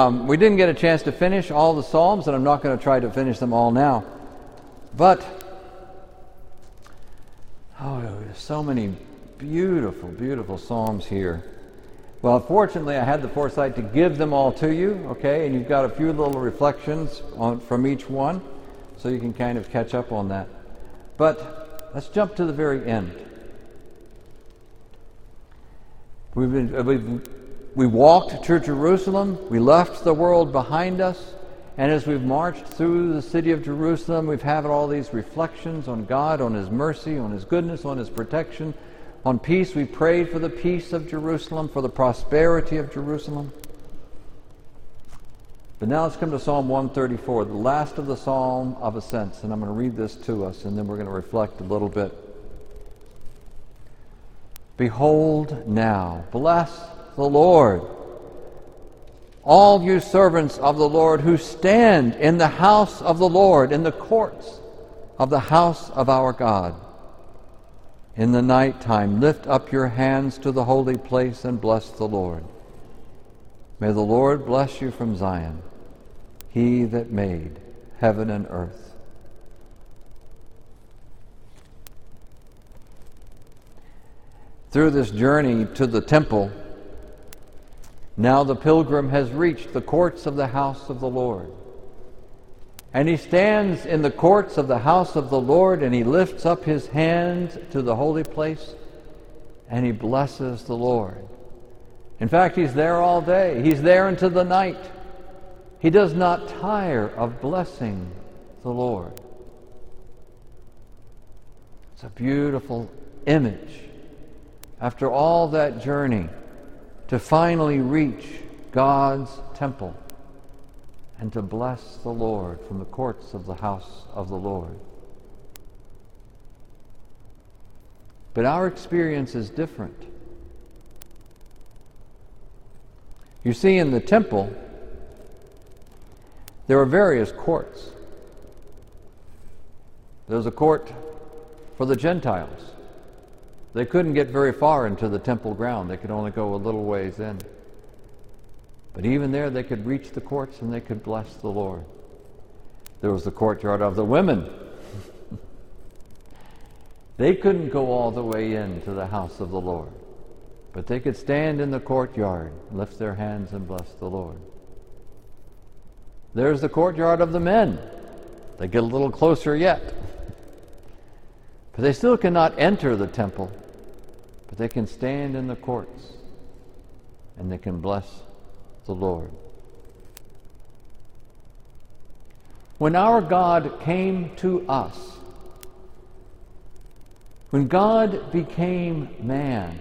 Um, we didn't get a chance to finish all the Psalms, and I'm not going to try to finish them all now. But, oh, there's so many beautiful, beautiful Psalms here. Well, fortunately, I had the foresight to give them all to you, okay? And you've got a few little reflections on, from each one, so you can kind of catch up on that. But let's jump to the very end. We've, been, uh, we've we walked to Jerusalem, we left the world behind us, and as we've marched through the city of Jerusalem, we've had all these reflections on God, on His mercy, on His goodness, on His protection, on peace. We prayed for the peace of Jerusalem, for the prosperity of Jerusalem. But now let's come to Psalm 134, the last of the Psalm of Ascents, and I'm going to read this to us, and then we're going to reflect a little bit. Behold now, bless the Lord. All you servants of the Lord who stand in the house of the Lord, in the courts of the house of our God. In the night time, lift up your hands to the holy place and bless the Lord. May the Lord bless you from Zion, he that made heaven and earth. Through this journey to the temple, now the pilgrim has reached the courts of the house of the Lord. And he stands in the courts of the house of the Lord and he lifts up his hand to the holy place and he blesses the Lord. In fact, he's there all day, he's there into the night. He does not tire of blessing the Lord. It's a beautiful image. After all that journey, to finally reach God's temple and to bless the Lord from the courts of the house of the Lord. But our experience is different. You see, in the temple, there are various courts. There's a court for the Gentiles. They couldn't get very far into the temple ground, they could only go a little ways in. But even there, they could reach the courts and they could bless the Lord. There was the courtyard of the women. they couldn't go all the way into the house of the Lord, but they could stand in the courtyard, lift their hands, and bless the Lord. There's the courtyard of the men. They get a little closer yet. But they still cannot enter the temple, but they can stand in the courts and they can bless the Lord. When our God came to us, when God became man,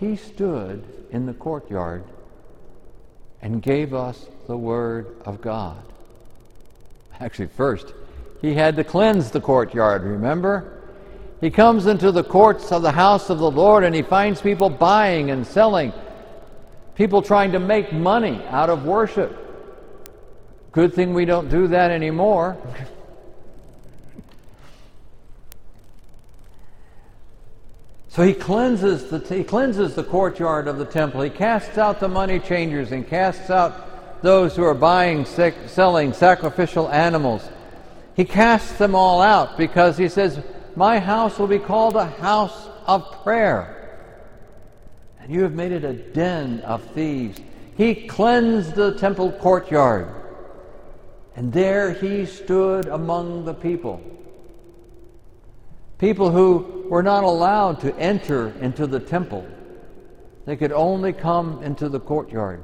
he stood in the courtyard and gave us the Word of God. Actually, first, he had to cleanse the courtyard, remember? He comes into the courts of the house of the Lord and he finds people buying and selling, people trying to make money out of worship. Good thing we don't do that anymore. So he cleanses the he cleanses the courtyard of the temple. He casts out the money changers and casts out those who are buying, selling sacrificial animals. He casts them all out because he says, My house will be called a house of prayer. And you have made it a den of thieves. He cleansed the temple courtyard. And there he stood among the people. People who were not allowed to enter into the temple, they could only come into the courtyard.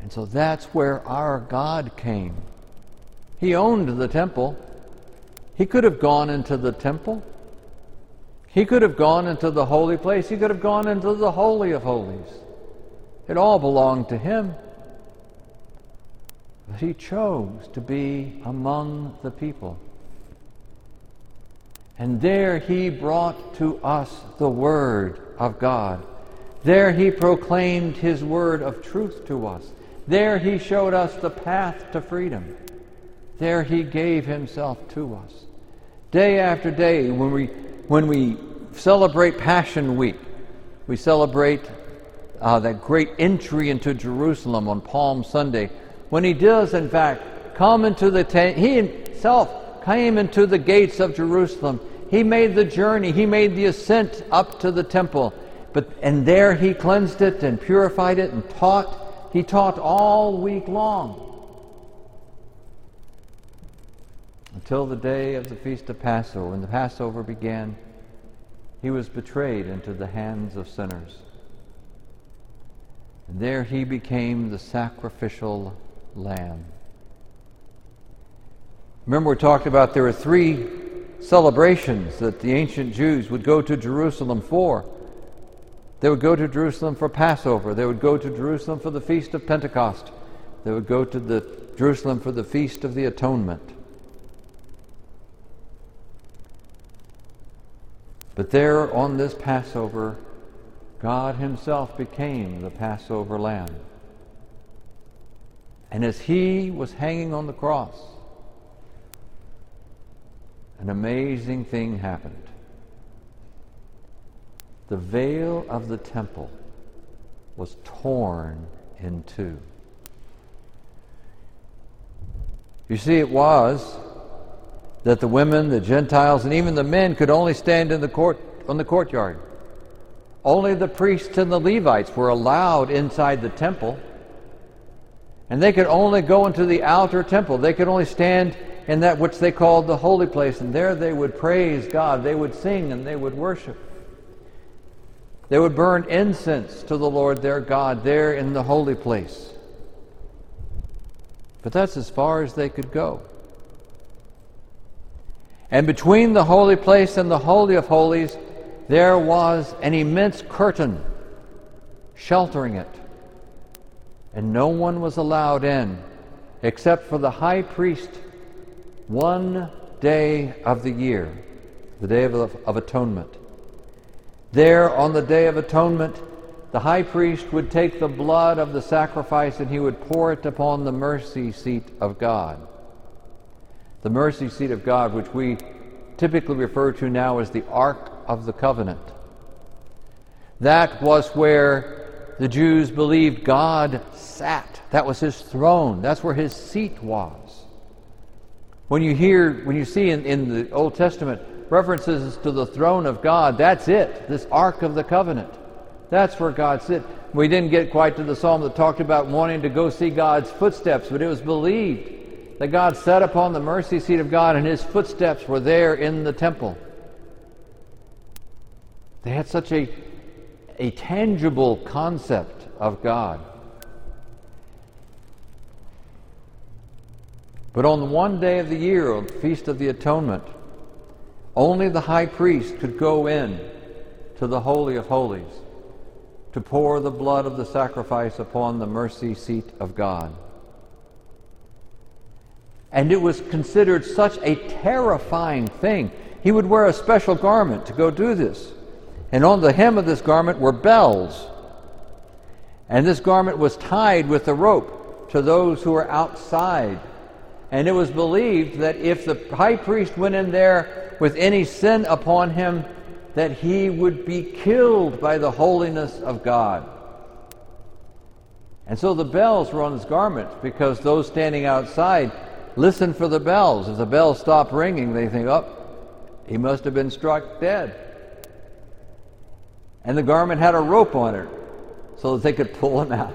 And so that's where our God came. He owned the temple. He could have gone into the temple. He could have gone into the holy place. He could have gone into the Holy of Holies. It all belonged to him. But he chose to be among the people. And there he brought to us the Word of God. There he proclaimed his word of truth to us. There he showed us the path to freedom. There he gave himself to us. Day after day, when we, when we celebrate Passion Week, we celebrate uh, that great entry into Jerusalem on Palm Sunday, when he does, in fact, come into the tent, he himself came into the gates of Jerusalem. He made the journey, he made the ascent up to the temple. But, and there he cleansed it and purified it and taught. He taught all week long. Until the day of the feast of Passover. When the Passover began, he was betrayed into the hands of sinners. And there he became the sacrificial lamb. Remember, we talked about there were three celebrations that the ancient Jews would go to Jerusalem for. They would go to Jerusalem for Passover. They would go to Jerusalem for the Feast of Pentecost. They would go to the Jerusalem for the Feast of the Atonement. But there on this Passover, God Himself became the Passover lamb. And as He was hanging on the cross, an amazing thing happened. The veil of the temple was torn in two. You see, it was that the women, the Gentiles, and even the men could only stand in the court on the courtyard. Only the priests and the Levites were allowed inside the temple. And they could only go into the outer temple. They could only stand in that which they called the holy place. And there they would praise God. They would sing and they would worship. They would burn incense to the Lord their God there in the holy place. But that's as far as they could go. And between the holy place and the Holy of Holies, there was an immense curtain sheltering it. And no one was allowed in except for the high priest one day of the year, the Day of, of Atonement. There, on the Day of Atonement, the high priest would take the blood of the sacrifice and he would pour it upon the mercy seat of God the mercy seat of God, which we typically refer to now as the Ark of the Covenant. That was where the Jews believed God sat. That was his throne. That's where his seat was. When you hear, when you see in, in the Old Testament references to the throne of God, that's it, this Ark of the Covenant. That's where God sits. We didn't get quite to the psalm that talked about wanting to go see God's footsteps, but it was believed that God sat upon the mercy seat of God and his footsteps were there in the temple. They had such a, a tangible concept of God. But on the one day of the year, on the Feast of the Atonement, only the high priest could go in to the Holy of Holies to pour the blood of the sacrifice upon the mercy seat of God. And it was considered such a terrifying thing. He would wear a special garment to go do this. And on the hem of this garment were bells. And this garment was tied with a rope to those who were outside. And it was believed that if the high priest went in there with any sin upon him, that he would be killed by the holiness of God. And so the bells were on his garment because those standing outside listen for the bells. If the bells stop ringing, they think, oh, he must have been struck dead. And the garment had a rope on it so that they could pull him out.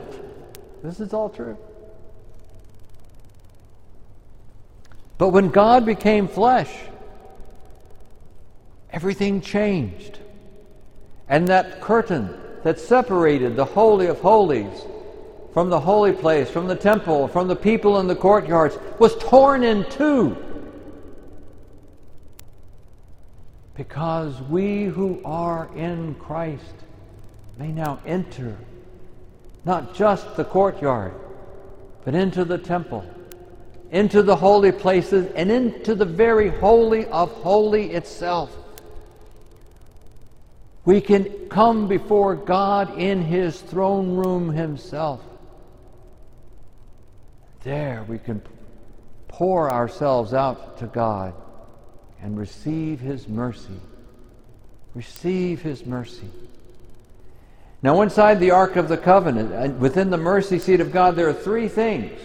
This is all true. But when God became flesh, everything changed. And that curtain that separated the Holy of Holies from the holy place, from the temple, from the people in the courtyards, was torn in two. Because we who are in Christ may now enter not just the courtyard, but into the temple, into the holy places, and into the very holy of holy itself. We can come before God in His throne room Himself there we can pour ourselves out to God and receive His mercy. Receive His mercy. Now, inside the Ark of the Covenant, uh, within the mercy seat of God, there are three things.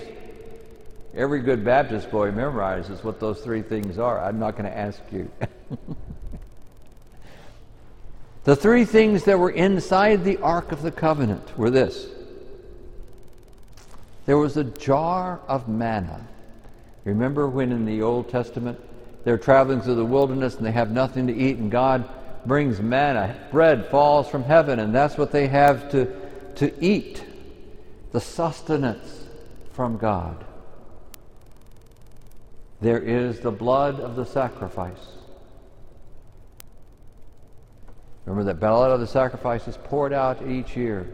Every good Baptist boy memorizes what those three things are. I'm not going to ask you. the three things that were inside the Ark of the Covenant were this there was a jar of manna. Remember when in the Old Testament they're traveling through the wilderness and they have nothing to eat, and God brings manna. Bread falls from heaven, and that's what they have to, to eat the sustenance from God. There is the blood of the sacrifice. Remember that blood of the sacrifice is poured out each year,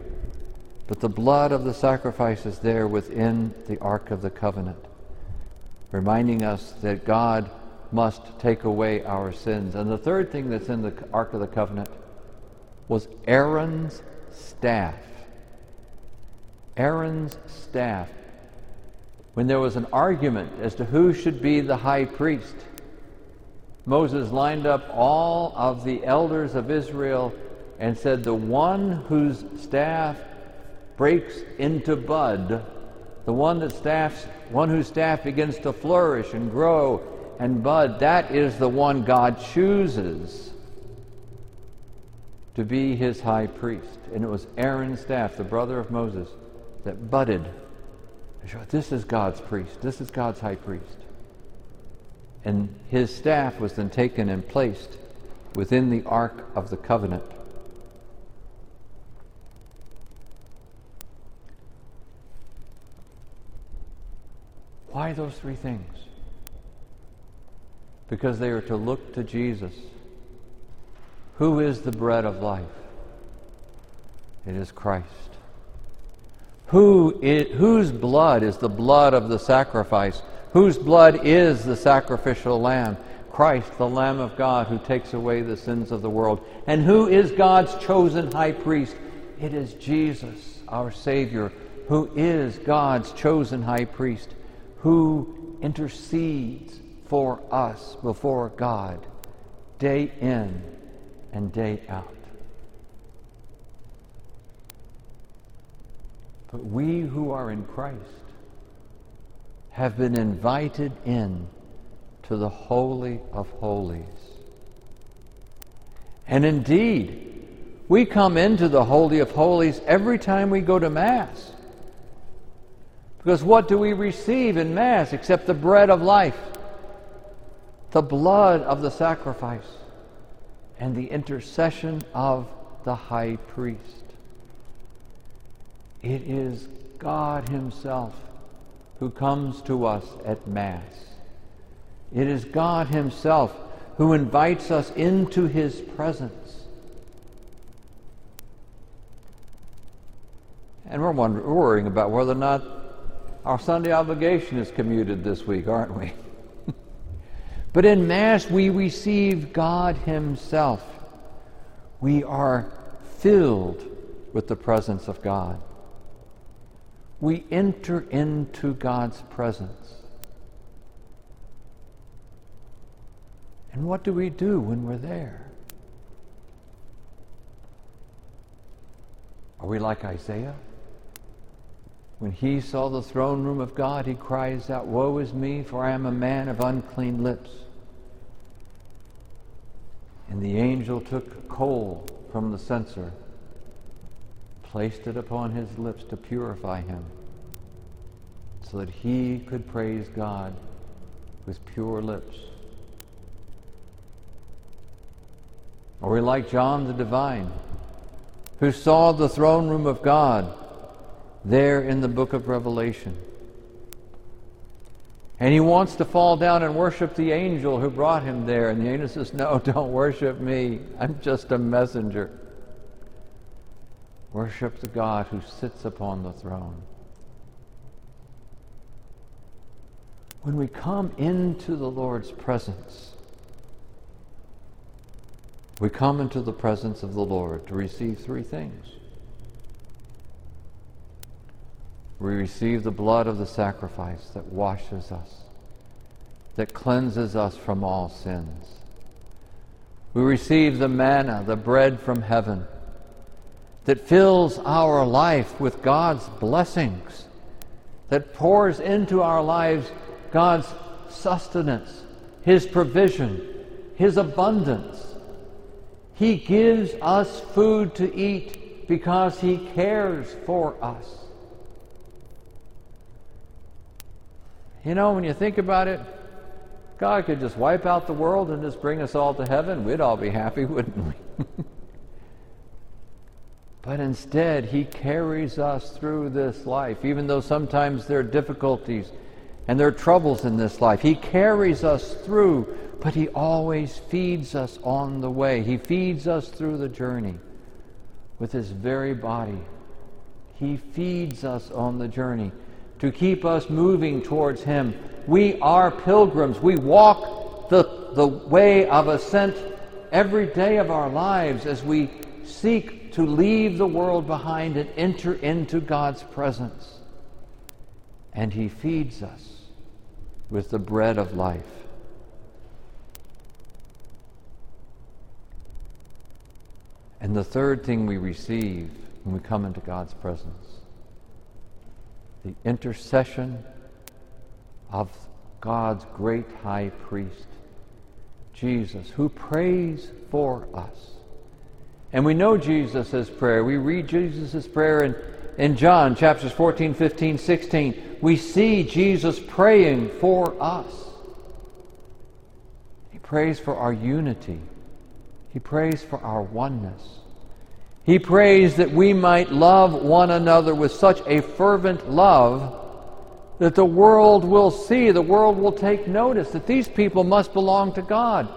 but the blood of the sacrifice is there within the Ark of the Covenant, reminding us that God must take away our sins. And the third thing that's in the Ark of the Covenant was Aaron's staff. Aaron's staff. When there was an argument as to who should be the high priest, Moses lined up all of the elders of Israel and said, The one whose staff breaks into bud, the one that staffs, one whose staff begins to flourish and grow and bud, that is the one God chooses to be his high priest. And it was Aaron's staff, the brother of Moses, that budded. This is God's priest. This is God's high priest. And his staff was then taken and placed within the Ark of the Covenant. Why those three things? because they are to look to Jesus. Who is the bread of life? It is Christ. Who is, whose blood is the blood of the sacrifice? Whose blood is the sacrificial lamb? Christ, the Lamb of God, who takes away the sins of the world. And who is God's chosen high priest? It is Jesus, our Savior, who is God's chosen high priest, who intercedes for us before God day in and day out. But we who are in Christ have been invited in to the Holy of Holies. And indeed, we come into the Holy of Holies every time we go to Mass. Because what do we receive in Mass except the bread of life? the blood of the sacrifice and the intercession of the high priest. It is God Himself who comes to us at Mass. It is God Himself who invites us into His presence. And we're, worrying about whether or not our Sunday obligation is commuted this week, aren't we? But in Mass, we receive God Himself. We are filled with the presence of God. We enter into God's presence. And what do we do when we're there? Are we like Isaiah? When he saw the throne room of God, he cries out, Woe is me, for I am a man of unclean lips. And the angel took coal from the censer, placed it upon his lips to purify him, so that he could praise God with pure lips. Or we like John the Divine, who saw the throne room of God there in the book of Revelation. And he wants to fall down and worship the angel who brought him there. And the angel says, No, don't worship me. I'm just a messenger. Worship the God who sits upon the throne. When we come into the Lord's presence, we come into the presence of the Lord to receive three things. We receive the blood of the sacrifice that washes us, that cleanses us from all sins. We receive the manna, the bread from heaven, that fills our life with God's blessings, that pours into our lives God's sustenance, His provision, His abundance. He gives us food to eat because He cares for us. You know, when you think about it, God could just wipe out the world and just bring us all to heaven. We'd all be happy, wouldn't we? but instead, He carries us through this life, even though sometimes there are difficulties and there are troubles in this life. He carries us through, but He always feeds us on the way. He feeds us through the journey with His very body. He feeds us on the journey to keep us moving towards Him. We are pilgrims. We walk the, the way of ascent every day of our lives as we seek to leave the world behind and enter into God's presence. And He feeds us with the bread of life. And the third thing we receive when we come into God's presence the intercession of God's great high priest, Jesus, who prays for us. And we know Jesus' prayer. We read Jesus' prayer in, in John chapters 14, 15, 16. We see Jesus praying for us. He prays for our unity, He prays for our oneness. He prays that we might love one another with such a fervent love that the world will see, the world will take notice that these people must belong to God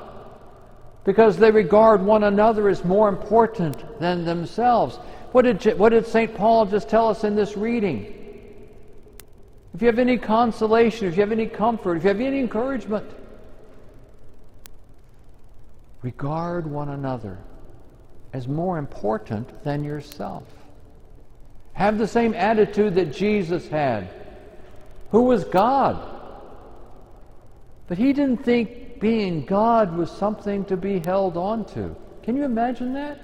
because they regard one another as more important than themselves. What did, what did St. Paul just tell us in this reading? If you have any consolation, if you have any comfort, if you have any encouragement, regard one another as more important than yourself. Have the same attitude that Jesus had, who was God. But he didn't think being God was something to be held on to. Can you imagine that?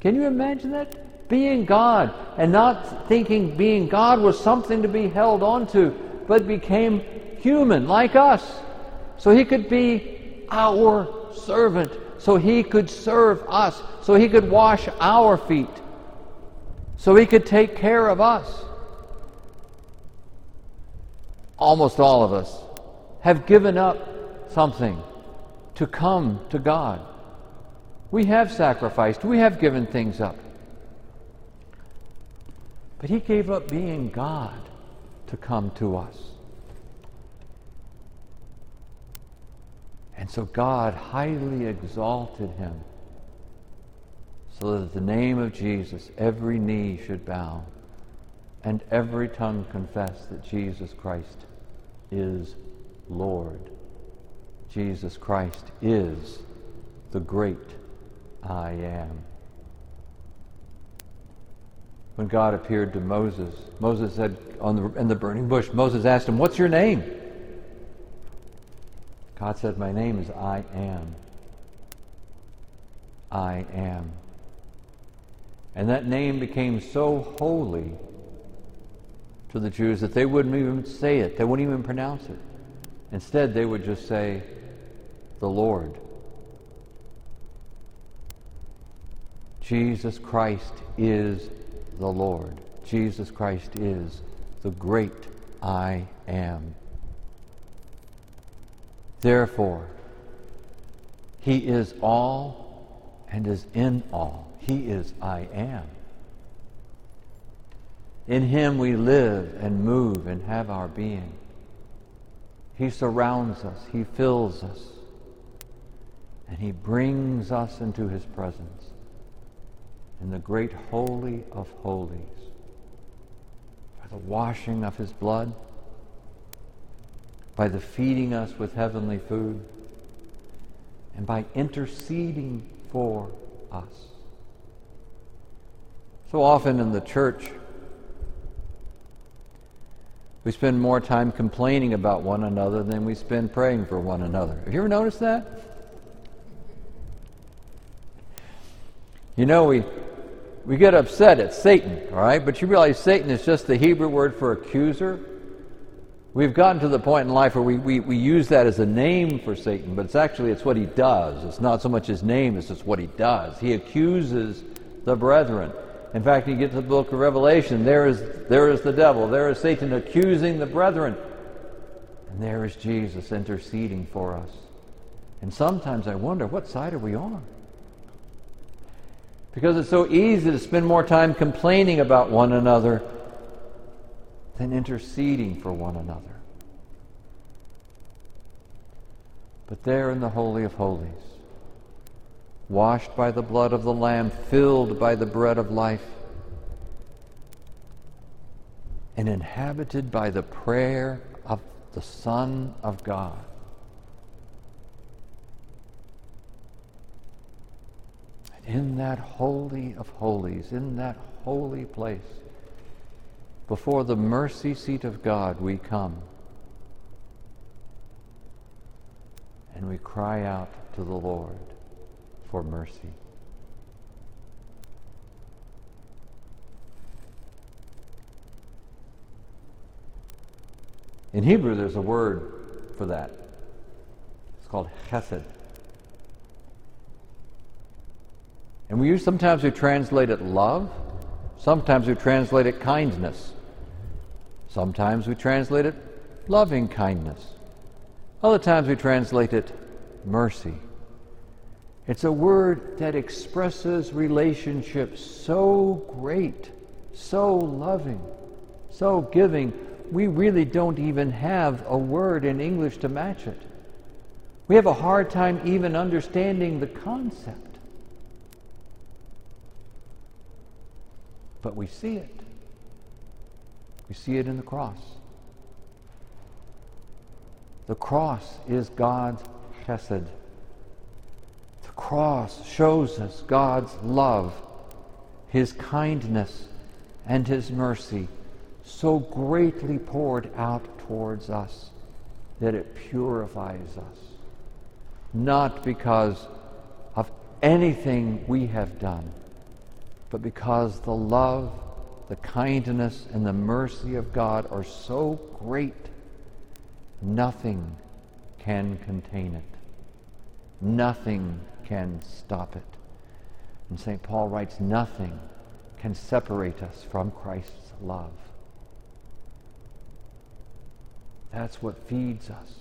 Can you imagine that? Being God and not thinking being God was something to be held on to, but became human like us. So he could be our servant so he could serve us, so he could wash our feet, so he could take care of us. Almost all of us have given up something to come to God. We have sacrificed, we have given things up. But he gave up being God to come to us. And so God highly exalted him so that at the name of Jesus every knee should bow and every tongue confess that Jesus Christ is Lord. Jesus Christ is the great I am. When God appeared to Moses, Moses said on the, in the burning bush, Moses asked him, What's your name? God said, My name is I am. I am. And that name became so holy to the Jews that they wouldn't even say it, they wouldn't even pronounce it. Instead, they would just say, The Lord. Jesus Christ is the Lord. Jesus Christ is the great I am. Therefore, He is all and is in all. He is I am. In Him we live and move and have our being. He surrounds us, He fills us, and He brings us into His presence in the great Holy of Holies by the washing of His blood by the feeding us with heavenly food, and by interceding for us. So often in the church, we spend more time complaining about one another than we spend praying for one another. Have you ever noticed that? You know, we, we get upset at Satan, all right? But you realize Satan is just the Hebrew word for accuser. We've gotten to the point in life where we, we, we use that as a name for Satan, but it's actually it's what he does. It's not so much his name, it's just what he does. He accuses the brethren. In fact, you get to the book of Revelation, there is, there is the devil, there is Satan accusing the brethren. And there is Jesus interceding for us. And sometimes I wonder, what side are we on? Because it's so easy to spend more time complaining about one another than interceding for one another. But there in the Holy of Holies, washed by the blood of the Lamb, filled by the bread of life, and inhabited by the prayer of the Son of God. In that holy of holies, in that holy place, before the mercy seat of God, we come and we cry out to the Lord for mercy. In Hebrew, there's a word for that. It's called chesed. And we use sometimes we translate it love, sometimes we translate it kindness, sometimes we translate it loving kindness, other times we translate it mercy. It's a word that expresses relationships so great, so loving, so giving. We really don't even have a word in English to match it. We have a hard time even understanding the concept. But we see it. We see it in the cross. The cross is God's chesed The cross shows us God's love, His kindness, and His mercy so greatly poured out towards us that it purifies us. Not because of anything we have done, but because the love, the kindness, and the mercy of God are so great, nothing can contain it. Nothing can stop it. And St. Paul writes, nothing can separate us from Christ's love. That's what feeds us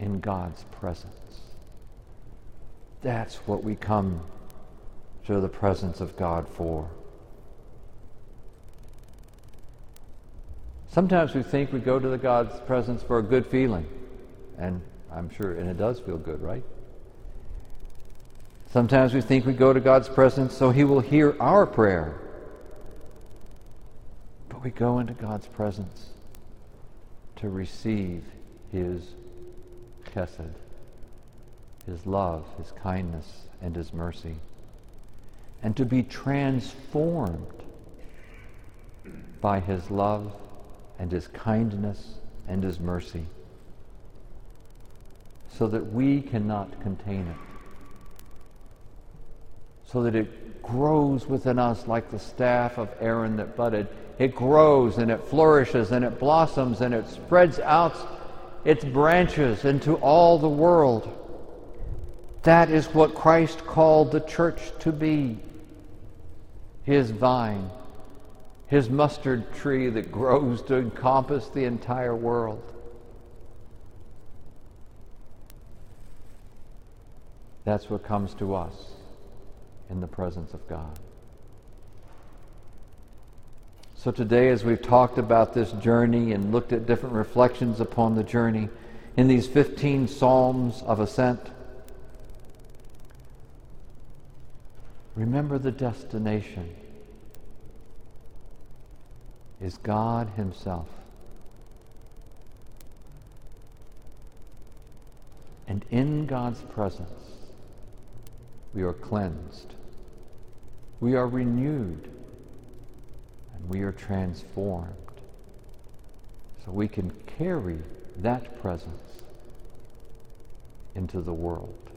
in God's presence. That's what we come to the presence of God for. Sometimes we think we go to the God's presence for a good feeling, and I'm sure, and it does feel good, right? Sometimes we think we go to God's presence so He will hear our prayer. But we go into God's presence to receive His chesed, His love, His kindness, and His mercy, and to be transformed by His love and His kindness and His mercy so that we cannot contain it so that it grows within us like the staff of Aaron that budded. It grows and it flourishes and it blossoms and it spreads out its branches into all the world. That is what Christ called the church to be his vine, his mustard tree that grows to encompass the entire world. That's what comes to us in the presence of God. So, today, as we've talked about this journey and looked at different reflections upon the journey in these 15 Psalms of Ascent, remember the destination is God Himself. And in God's presence, we are cleansed we are renewed and we are transformed so we can carry that presence into the world.